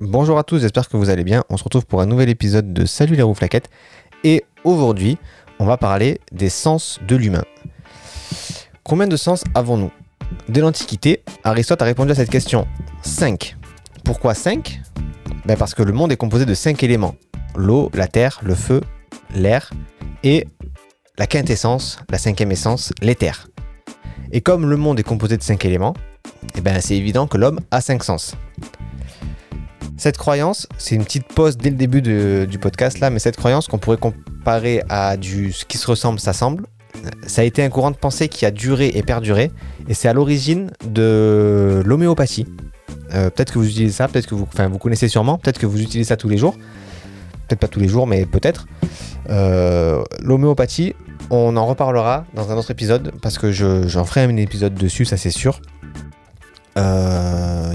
Bonjour à tous, j'espère que vous allez bien. On se retrouve pour un nouvel épisode de Salut les rouflaquettes. Et aujourd'hui, on va parler des sens de l'humain. Combien de sens avons-nous? Dès l'Antiquité, Aristote a répondu à cette question 5. Pourquoi 5 ben Parce que le monde est composé de 5 éléments l'eau, la terre, le feu, l'air et la quintessence, la cinquième essence, l'éther. Et comme le monde est composé de 5 éléments, eh ben c'est évident que l'homme a 5 sens. Cette croyance, c'est une petite pause dès le début du podcast là, mais cette croyance qu'on pourrait comparer à du ce qui se ressemble s'assemble, ça a été un courant de pensée qui a duré et perduré, et c'est à l'origine de l'homéopathie. Euh, peut-être que vous utilisez ça, peut-être que vous connaissez sûrement, peut-être que vous utilisez ça tous les jours, peut-être pas tous les jours, mais peut-être. Euh, l'homéopathie, on en reparlera dans un autre épisode parce que j'en ferai un épisode dessus, ça c'est sûr.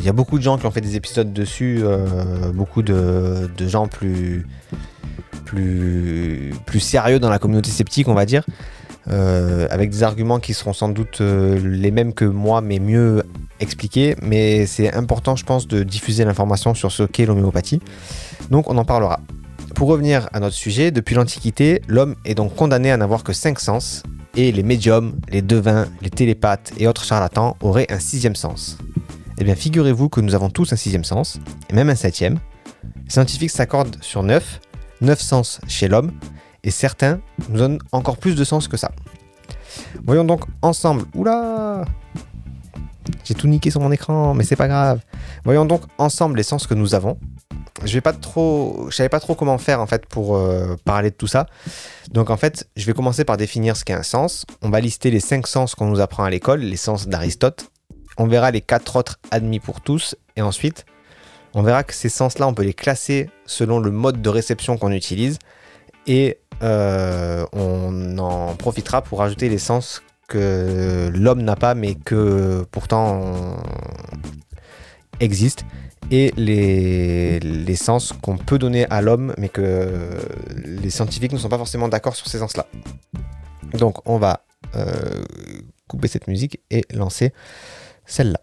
Il euh, y a beaucoup de gens qui ont fait des épisodes dessus, euh, beaucoup de, gens plus, plus, sérieux dans la communauté sceptique, on va dire, euh, avec des arguments qui seront sans doute les mêmes que moi, mais mieux expliqués. Mais c'est important, je pense, de diffuser l'information sur ce qu'est l'homéopathie. Donc on en parlera. Pour revenir à notre sujet, depuis l'Antiquité, l'homme est donc condamné à n'avoir que 5 sens, et les médiums, les devins, les télépathes et autres charlatans auraient un sixième sens. Eh bien, figurez-vous que nous avons tous un sixième sens, et même un septième. Les scientifiques s'accordent sur neuf, neuf sens chez l'homme, et certains nous donnent encore plus de sens que ça. Voyons donc ensemble. Oula J'ai tout niqué sur mon écran, mais c'est pas grave. Voyons donc ensemble les sens que nous avons, je vais pas trop, savais pas trop comment faire en fait pour euh, parler de tout ça. Donc en fait, je vais commencer par définir ce qu'est un sens. On va lister les cinq sens qu'on nous apprend à l'école, les sens d'Aristote. On verra les quatre autres admis pour tous, et ensuite, on verra que ces sens-là, on peut les classer selon le mode de réception qu'on utilise, et euh, on en profitera pour ajouter les sens que l'homme n'a pas, mais que pourtant existent et les, sens qu'on peut donner à l'homme, mais que les scientifiques ne sont pas forcément d'accord sur ces sens-là. Donc on va euh, couper cette musique et lancer celle-là.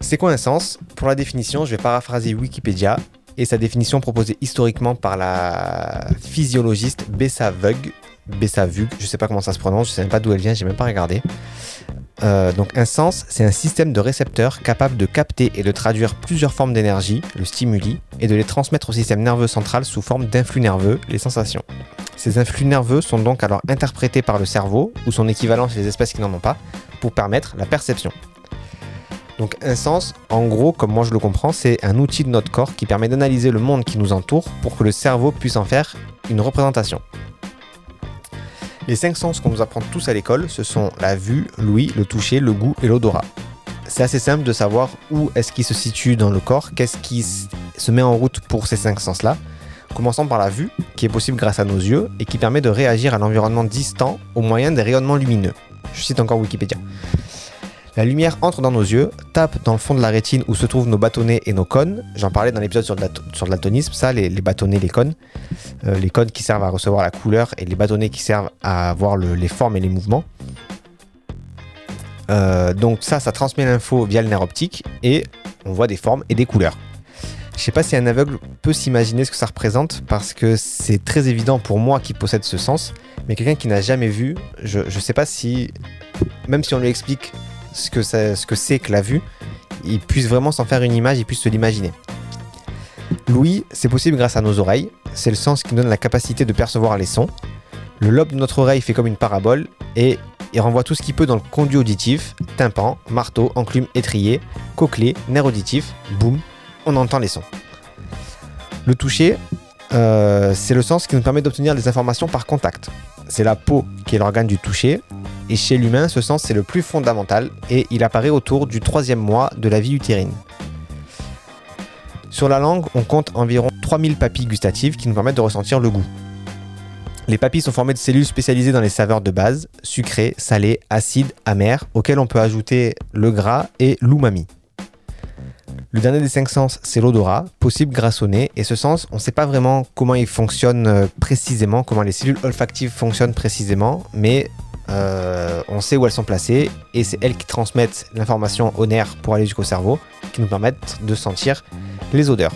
C'est quoi un sens? Pour la définition, je vais paraphraser Wikipédia et sa définition proposée historiquement par la physiologiste Bessa Vug. Bessa Vug, je sais pas comment ça se prononce, je sais même pas d'où elle vient, j'ai même pas regardé. Euh, donc un sens, c'est un système de récepteurs capable de capter et de traduire plusieurs formes d'énergie, le stimuli, et de les transmettre au système nerveux central sous forme d'influx nerveux, les sensations. Ces influx nerveux sont donc alors interprétés par le cerveau, ou son équivalent chez les espèces qui n'en ont pas, pour permettre la perception. Donc un sens, en gros, comme moi je le comprends, c'est un outil de notre corps qui permet d'analyser le monde qui nous entoure pour que le cerveau puisse en faire une représentation. Les cinq sens qu'on nous apprend tous à l'école, ce sont la vue, l'ouïe, le toucher, le goût et l'odorat. C'est assez simple de savoir où est-ce qu'il se situe dans le corps, qu'est-ce qui se met en route pour ces cinq sens-là. Commençons par la vue, qui est possible grâce à nos yeux et qui permet de réagir à l'environnement distant au moyen des rayonnements lumineux. Je cite encore Wikipédia. La lumière entre dans nos yeux, tape dans le fond de la rétine où se trouvent nos bâtonnets et nos cônes. J'en parlais dans l'épisode sur, sur l'atonisme, ça, les, bâtonnets, les cônes. Euh, les cônes qui servent à recevoir la couleur et les bâtonnets qui servent à voir les formes et les mouvements. Euh, donc ça, ça transmet l'info via le nerf optique et on voit des formes et des couleurs. Je sais pas si un aveugle peut s'imaginer ce que ça représente parce que c'est très évident pour moi qui possède ce sens, mais quelqu'un qui n'a jamais vu, je ne sais pas si, même si on lui explique ce que c'est ce que, la vue, il puisse vraiment s'en faire une image, il puisse se l'imaginer. L'ouïe, c'est possible grâce à nos oreilles, c'est le sens qui donne la capacité de percevoir les sons. Le lobe de notre oreille fait comme une parabole et il renvoie tout ce qu'il peut dans le conduit auditif, tympan, marteau, enclume, étrier, cochlée, nerf auditif, boum, on entend les sons. Le toucher, euh, c'est le sens qui nous permet d'obtenir des informations par contact. C'est la peau qui est l'organe du toucher et chez l'humain, ce sens c'est le plus fondamental et il apparaît autour du troisième mois de la vie utérine. Sur la langue, on compte environ 3000 papilles gustatives qui nous permettent de ressentir le goût. Les papilles sont formées de cellules spécialisées dans les saveurs de base, sucrées, salées, acides, amères, auxquelles on peut ajouter le gras et l'umami. Le dernier des cinq sens, c'est l'odorat, possible grâce au nez, et ce sens, on ne sait pas vraiment comment il fonctionne euh, précisément, comment les cellules olfactives fonctionnent précisément, mais euh, on sait où elles sont placées et c'est elles qui transmettent l'information au nerf pour aller jusqu'au cerveau, qui nous permettent de sentir les odeurs.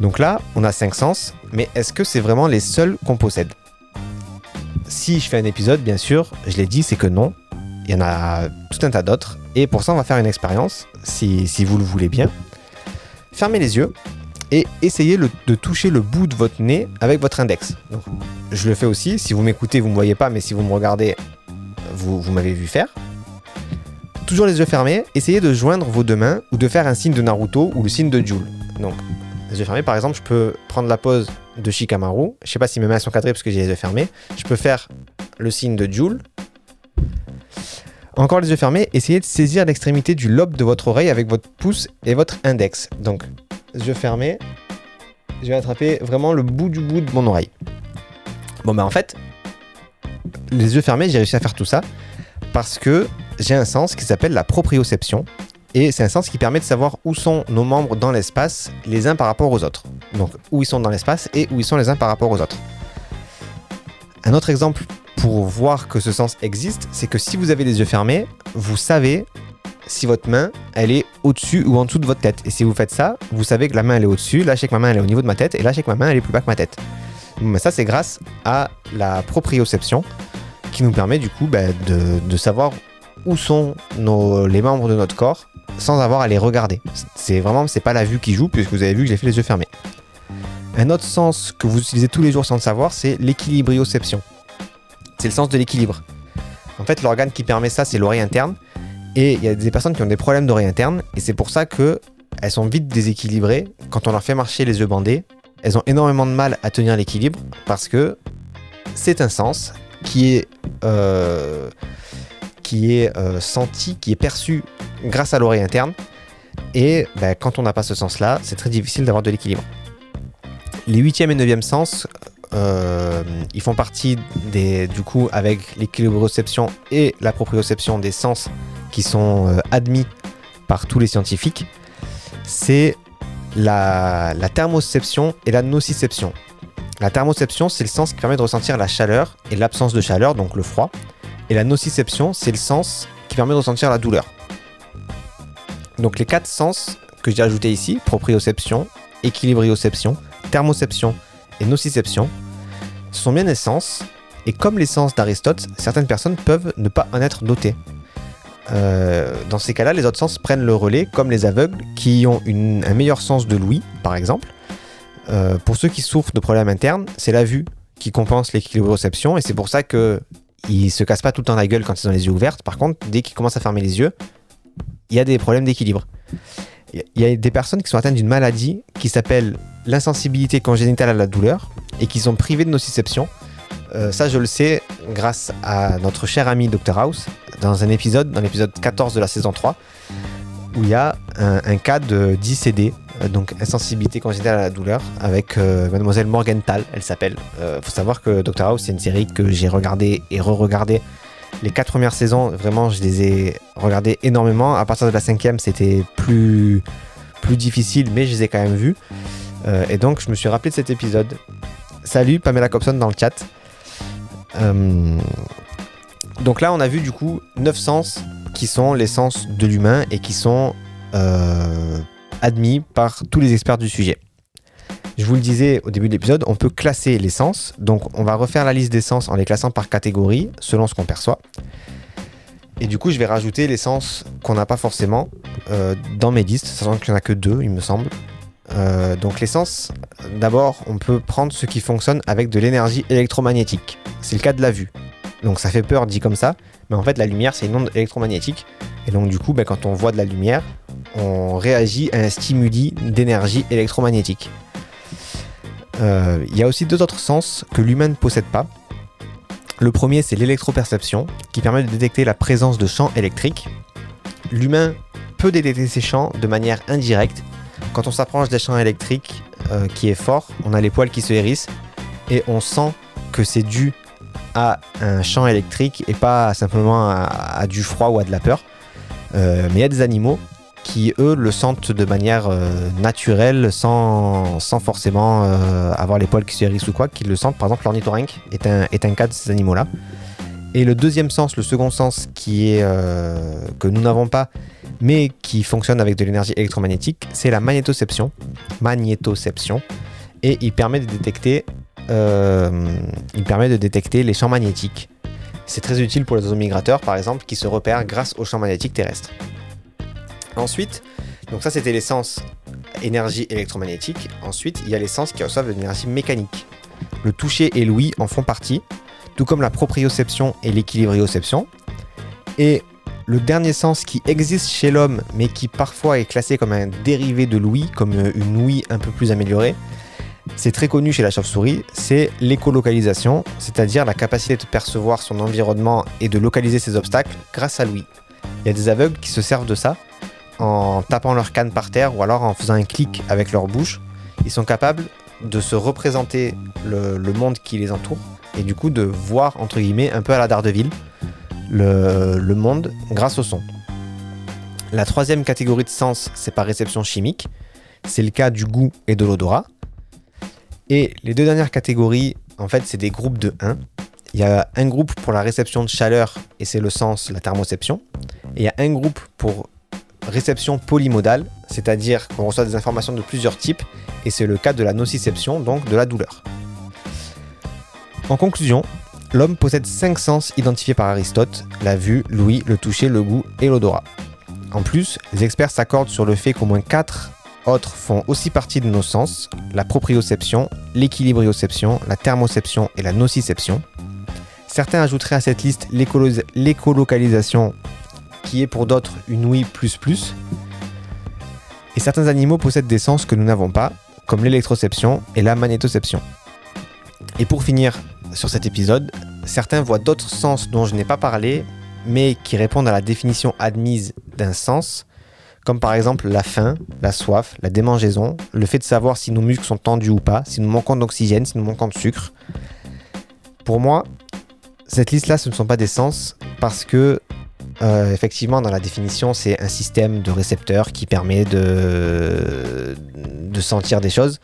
Donc là, on a cinq sens, mais est-ce que c'est vraiment les seuls qu'on possède? Si je fais un épisode, bien sûr, je l'ai dit, c'est que non. Il y en a tout un tas d'autres. Et pour ça, on va faire une expérience, si vous le voulez bien. Fermez les yeux et essayez de toucher le bout de votre nez avec votre index. Je le fais aussi. Si vous m'écoutez, vous ne me voyez pas, mais si vous me regardez, vous, m'avez vu faire. Toujours les yeux fermés, essayez de joindre vos deux mains ou de faire un signe de Naruto ou le signe de Joule. Donc, les yeux fermés, par exemple, je peux prendre la pose de Shikamaru. Je sais pas si mes mains sont cadrées parce que j'ai les yeux fermés. Je peux faire le signe de Joule. Encore les yeux fermés, essayez de saisir l'extrémité du lobe de votre oreille avec votre pouce et votre index. Donc, yeux fermés, je vais attraper vraiment le bout du bout de mon oreille. Bon, bah en fait, les yeux fermés, j'ai réussi à faire tout ça parce que j'ai un sens qui s'appelle la proprioception. Et c'est un sens qui permet de savoir où sont nos membres dans l'espace les uns par rapport aux autres. Donc où ils sont dans l'espace et où ils sont les uns par rapport aux autres. Un autre exemple pour voir que ce sens existe, c'est que si vous avez les yeux fermés, vous savez si votre main, elle est au-dessus ou en dessous de votre tête. Et si vous faites ça, vous savez que la main, elle est au-dessus, là, je sais que ma main, elle est au niveau de ma tête, et là, je sais que ma main, elle est plus bas que ma tête. Mais ça, c'est grâce à la proprioception qui nous permet du coup bah, de, savoir où sont nos, les membres de notre corps sans avoir à les regarder. C'est vraiment, c'est pas la vue qui joue puisque vous avez vu que j'ai fait les yeux fermés. Un autre sens que vous utilisez tous les jours sans le savoir, c'est l'équilibrioception. C'est le sens de l'équilibre. En fait, l'organe qui permet ça, c'est l'oreille interne. Et il y a des personnes qui ont des problèmes d'oreille interne, et c'est pour ça que elles sont vite déséquilibrées. Quand on leur fait marcher les yeux bandés, elles ont énormément de mal à tenir l'équilibre parce que c'est un sens qui est, euh, qui est euh, senti, qui est perçu grâce à l'oreille interne. Et ben, quand on n'a pas ce sens-là, c'est très difficile d'avoir de l'équilibre. Les 8e et 9e sens, euh, ils font partie des, du coup, avec l'équilibroception et la proprioception des sens qui sont euh, admis par tous les scientifiques, c'est la, thermoception et la nociception. La thermoception, c'est le sens qui permet de ressentir la chaleur et l'absence de chaleur, donc le froid. Et la nociception, c'est le sens qui permet de ressentir la douleur. Donc les quatre sens que j'ai ajoutés ici, proprioception, équilibrioception, thermoception et nociception, ce sont bien des sens, et comme les sens d'Aristote, certaines personnes peuvent ne pas en être dotées. Euh, dans ces cas-là, les autres sens prennent le relais, comme les aveugles qui ont un meilleur sens de l'ouïe, par exemple. Euh, pour ceux qui souffrent de problèmes internes, c'est la vue qui compense l'équilibroception, et c'est pour ça qu'ils ne se cassent pas tout le temps la gueule quand ils ont les yeux ouverts. Par contre, dès qu'ils commencent à fermer les yeux, il y a des problèmes d'équilibre. Il y a des personnes qui sont atteintes d'une maladie qui s'appelle l'insensibilité congénitale à la douleur et qui sont privées de nociception. Euh, ça, je le sais grâce à notre cher ami Dr House, dans un épisode, dans l'épisode 14 de la saison 3, où il y a un, cas de d'ICD, euh, donc insensibilité congénitale à la douleur, avec euh, mademoiselle Morgenthal, elle s'appelle. Il faut savoir que Dr House, c'est une série que j'ai regardée et re-regardée les quatre premières saisons, vraiment, je les ai regardées énormément. À partir de la cinquième, c'était plus, plus difficile, mais je les ai quand même vus. Euh, et donc, je me suis rappelé de cet épisode. Salut Pamela Cobson dans le chat. Euh, donc là, on a vu du coup 9 sens qui sont les sens de l'humain et qui sont euh, admis par tous les experts du sujet. Je vous le disais au début de l'épisode, on peut classer les sens. Donc on va refaire la liste des sens en les classant par catégorie selon ce qu'on perçoit. Et du coup, je vais rajouter les sens qu'on n'a pas forcément dans mes listes, sachant qu'il n'y en a que deux, il me semble. Euh, donc les sens, d'abord, on peut prendre ce qui fonctionne avec de l'énergie électromagnétique. C'est le cas de la vue. Donc ça fait peur dit comme ça, mais en fait la lumière c'est une onde électromagnétique. Et donc du coup, ben, quand on voit de la lumière, on réagit à un stimuli d'énergie électromagnétique. Euh, il y a aussi deux autres sens que l'humain ne possède pas. Le premier, c'est l'électroperception, qui permet de détecter la présence de champs électriques. L'humain peut détecter ces champs de manière indirecte. Quand on s'approche des champs électriques euh, qui est fort, on a les poils qui se hérissent et on sent que c'est dû à un champ électrique et pas simplement à, du froid ou à de la peur. Euh, mais il y a des animaux qui eux le sentent de manière euh, naturelle sans, sans forcément avoir les poils qui se hérissent ou quoi, qui le sentent. Par exemple, l'ornithorynque un, est un cas de ces animaux-là. Et le deuxième sens, le second sens qui est euh, que nous n'avons pas, mais qui fonctionne avec de l'énergie électromagnétique, c'est la magnétoception. Et il permet de détecter, euh, il permet de détecter les champs magnétiques. C'est très utile pour les oiseaux migrateurs, par exemple, qui se repèrent grâce aux champs magnétiques terrestres. Ensuite, donc ça c'était l'essence énergie électromagnétique. Ensuite, il y a les sens qui reçoivent de l'énergie mécanique. Le toucher et l'ouïe en font partie, tout comme la proprioception et l'équilibrioception. Et le dernier sens qui existe chez l'homme, mais qui parfois est classé comme un dérivé de l'ouïe, comme une ouïe un peu plus améliorée, c'est très connu chez la chauve-souris, c'est l'écolocalisation, c'est-à-dire la capacité de percevoir son environnement et de localiser ses obstacles grâce à l'ouïe. Il y a des aveugles qui se servent de ça en tapant leur canne par terre ou alors en faisant un clic avec leur bouche. Ils sont capables de se représenter le, monde qui les entoure et du coup de voir entre guillemets un peu à la Daredevil le, le monde grâce au son. La troisième catégorie de sens, c'est par réception chimique. C'est le cas du goût et de l'odorat. Et les deux dernières catégories, en fait, c'est des groupes de 1. Il y a un groupe pour la réception de chaleur et c'est le sens, la thermoception. Et il y a un groupe pour réception polymodale, c'est-à-dire qu'on reçoit des informations de plusieurs types et c'est le cas de la nociception, donc de la douleur. En conclusion, l'homme possède 5 sens identifiés par Aristote, la vue, l'ouïe, le toucher, le goût et l'odorat. En plus, les experts s'accordent sur le fait qu'au moins 4 autres font aussi partie de nos sens, la proprioception, l'équilibrioception, la thermoception et la nociception. Certains ajouteraient à cette liste l'écolocalisation, qui est pour d'autres une ouïe plus plus. Et certains animaux possèdent des sens que nous n'avons pas, comme l'électroception et la magnétoception. Et pour finir sur cet épisode, certains voient d'autres sens dont je n'ai pas parlé, mais qui répondent à la définition admise d'un sens, comme par exemple la faim, la soif, la démangeaison, le fait de savoir si nos muscles sont tendus ou pas, si nous manquons d'oxygène, si nous manquons de sucre. Pour moi, cette liste-là, ce ne sont pas des sens parce que, euh, effectivement, dans la définition, c'est un système de récepteurs qui permet de, sentir des choses.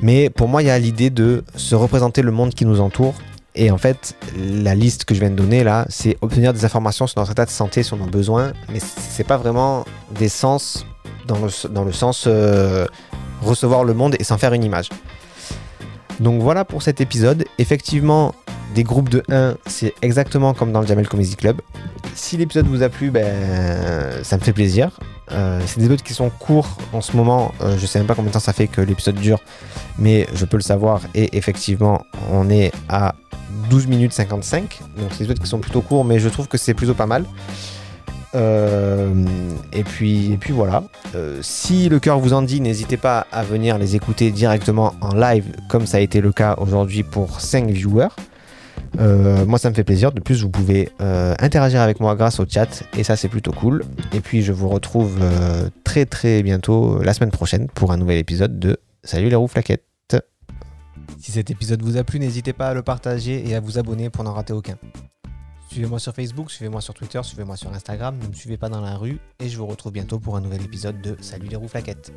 Mais pour moi, il y a l'idée de se représenter le monde qui nous entoure et en fait, la liste que je viens de donner là, c'est obtenir des informations sur notre état de santé, sur nos besoins, mais c'est pas vraiment des sens dans le, dans le sens euh, recevoir le monde et s'en faire une image. Donc voilà pour cet épisode. Effectivement, des groupes de 1, c'est exactement comme dans le Jamel Comedy Club. Si l'épisode vous a plu, ben, ça me fait plaisir. Euh, c'est des épisodes qui sont courts en ce moment. Euh, je sais même pas combien de temps ça fait que l'épisode dure, mais je peux le savoir. Et effectivement, on est à 12 minutes 55. Donc c'est des épisodes qui sont plutôt courts, mais je trouve que c'est plutôt pas mal. Euh, et, puis, et puis voilà. Euh, si le cœur vous en dit, n'hésitez pas à venir les écouter directement en live, comme ça a été le cas aujourd'hui pour 5 viewers. Euh, moi, ça me fait plaisir. De plus, vous pouvez interagir avec moi grâce au chat, et ça, c'est plutôt cool. Et puis, je vous retrouve très très bientôt la semaine prochaine pour un nouvel épisode de Salut les roues flaquettes. Si cet épisode vous a plu, n'hésitez pas à le partager et à vous abonner pour n'en rater aucun. Suivez-moi sur Facebook, suivez-moi sur Twitter, suivez-moi sur Instagram, ne me suivez pas dans la rue et je vous retrouve bientôt pour un nouvel épisode de Salut les roues flaquettes.